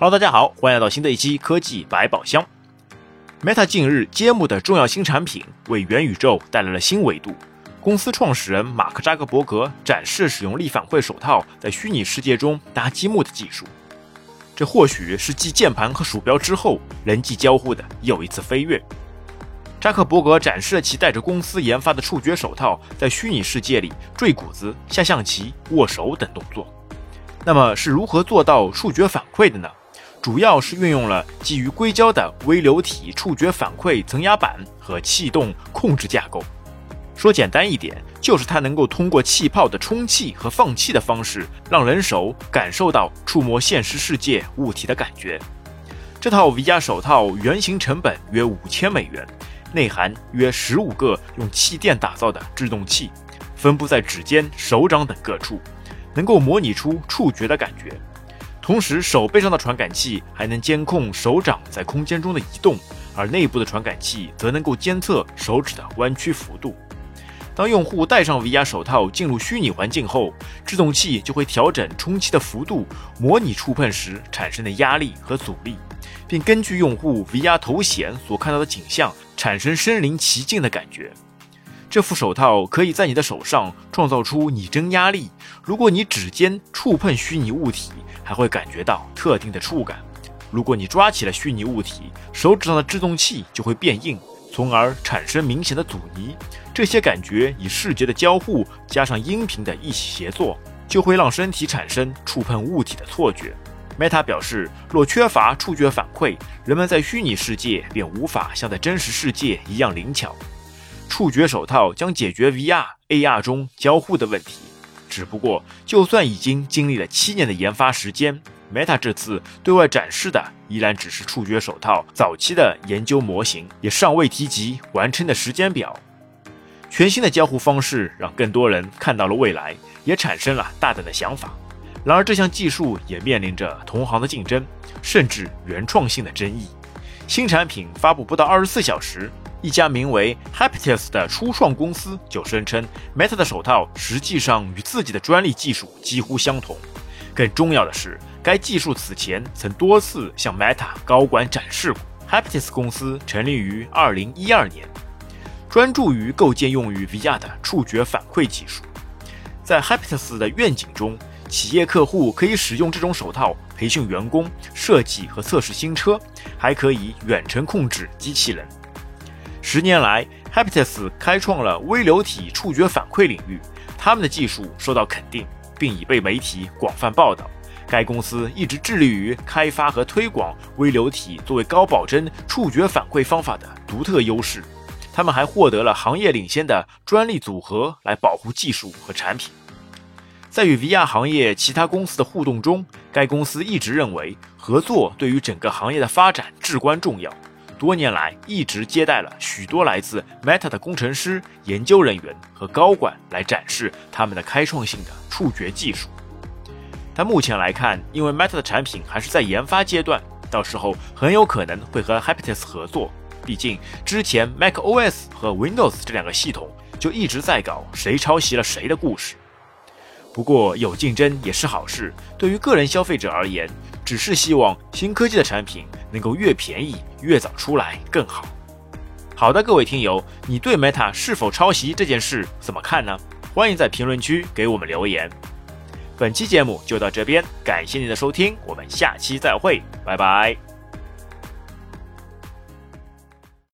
Hello，大家好，欢迎来到新的一期科技百宝箱。Meta 近日揭幕的重要新产品，为元宇宙带来了新维度。公司创始人马克扎克伯格展示使用力反馈手套在虚拟世界中搭积木的技术，这或许是继键盘和鼠标之后人际交互的又一次飞跃。扎克伯格展示了其带着公司研发的触觉手套在虚拟世界里坠谷子、下象棋、握手等动作。那么是如何做到触觉反馈的呢？主要是运用了基于硅胶的微流体触觉反馈增压板和气动控制架构。说简单一点，就是它能够通过气泡的充气和放气的方式，让人手感受到触摸现实世界物体的感觉。这套 VR 手套原型成本约五千美元，内含约十五个用气垫打造的制动器，分布在指尖、手掌等各处，能够模拟出触觉的感觉。同时，手背上的传感器还能监控手掌在空间中的移动，而内部的传感器则能够监测手指的弯曲幅度。当用户戴上 VR 手套进入虚拟环境后，制动器就会调整充气的幅度，模拟触碰时产生的压力和阻力，并根据用户 VR 头显所看到的景象，产生身临其境的感觉。这副手套可以在你的手上创造出拟真压力，如果你指尖触碰虚拟物体。还会感觉到特定的触感。如果你抓起了虚拟物体，手指上的制动器就会变硬，从而产生明显的阻尼。这些感觉以视觉的交互加上音频的一起协作，就会让身体产生触碰物体的错觉。Meta 表示，若缺乏触觉反馈，人们在虚拟世界便无法像在真实世界一样灵巧。触觉手套将解决 VR、AR 中交互的问题。只不过，就算已经经历了七年的研发时间，Meta 这次对外展示的依然只是触觉手套早期的研究模型，也尚未提及完成的时间表。全新的交互方式让更多人看到了未来，也产生了大胆的想法。然而，这项技术也面临着同行的竞争，甚至原创性的争议。新产品发布不到二十四小时。一家名为 Haptics 的初创公司就声称，Meta 的手套实际上与自己的专利技术几乎相同。更重要的是，该技术此前曾多次向 Meta 高管展示过。Haptics 公司成立于2012年，专注于构建用于 VR 的触觉反馈技术。在 Haptics 的愿景中，企业客户可以使用这种手套培训员工、设计和测试新车，还可以远程控制机器人。十年来，Haptics 开创了微流体触觉反馈领域，他们的技术受到肯定，并已被媒体广泛报道。该公司一直致力于开发和推广微流体作为高保真触觉反馈方法的独特优势。他们还获得了行业领先的专利组合来保护技术和产品。在与 VR 行业其他公司的互动中，该公司一直认为合作对于整个行业的发展至关重要。多年来一直接待了许多来自 Meta 的工程师、研究人员和高管来展示他们的开创性的触觉技术。但目前来看，因为 Meta 的产品还是在研发阶段，到时候很有可能会和 Haptis 合作。毕竟之前 macOS 和 Windows 这两个系统就一直在搞谁抄袭了谁的故事。不过有竞争也是好事，对于个人消费者而言，只是希望新科技的产品。能够越便宜越早出来更好。好的，各位听友，你对 Meta 是否抄袭这件事怎么看呢？欢迎在评论区给我们留言。本期节目就到这边，感谢您的收听，我们下期再会，拜拜。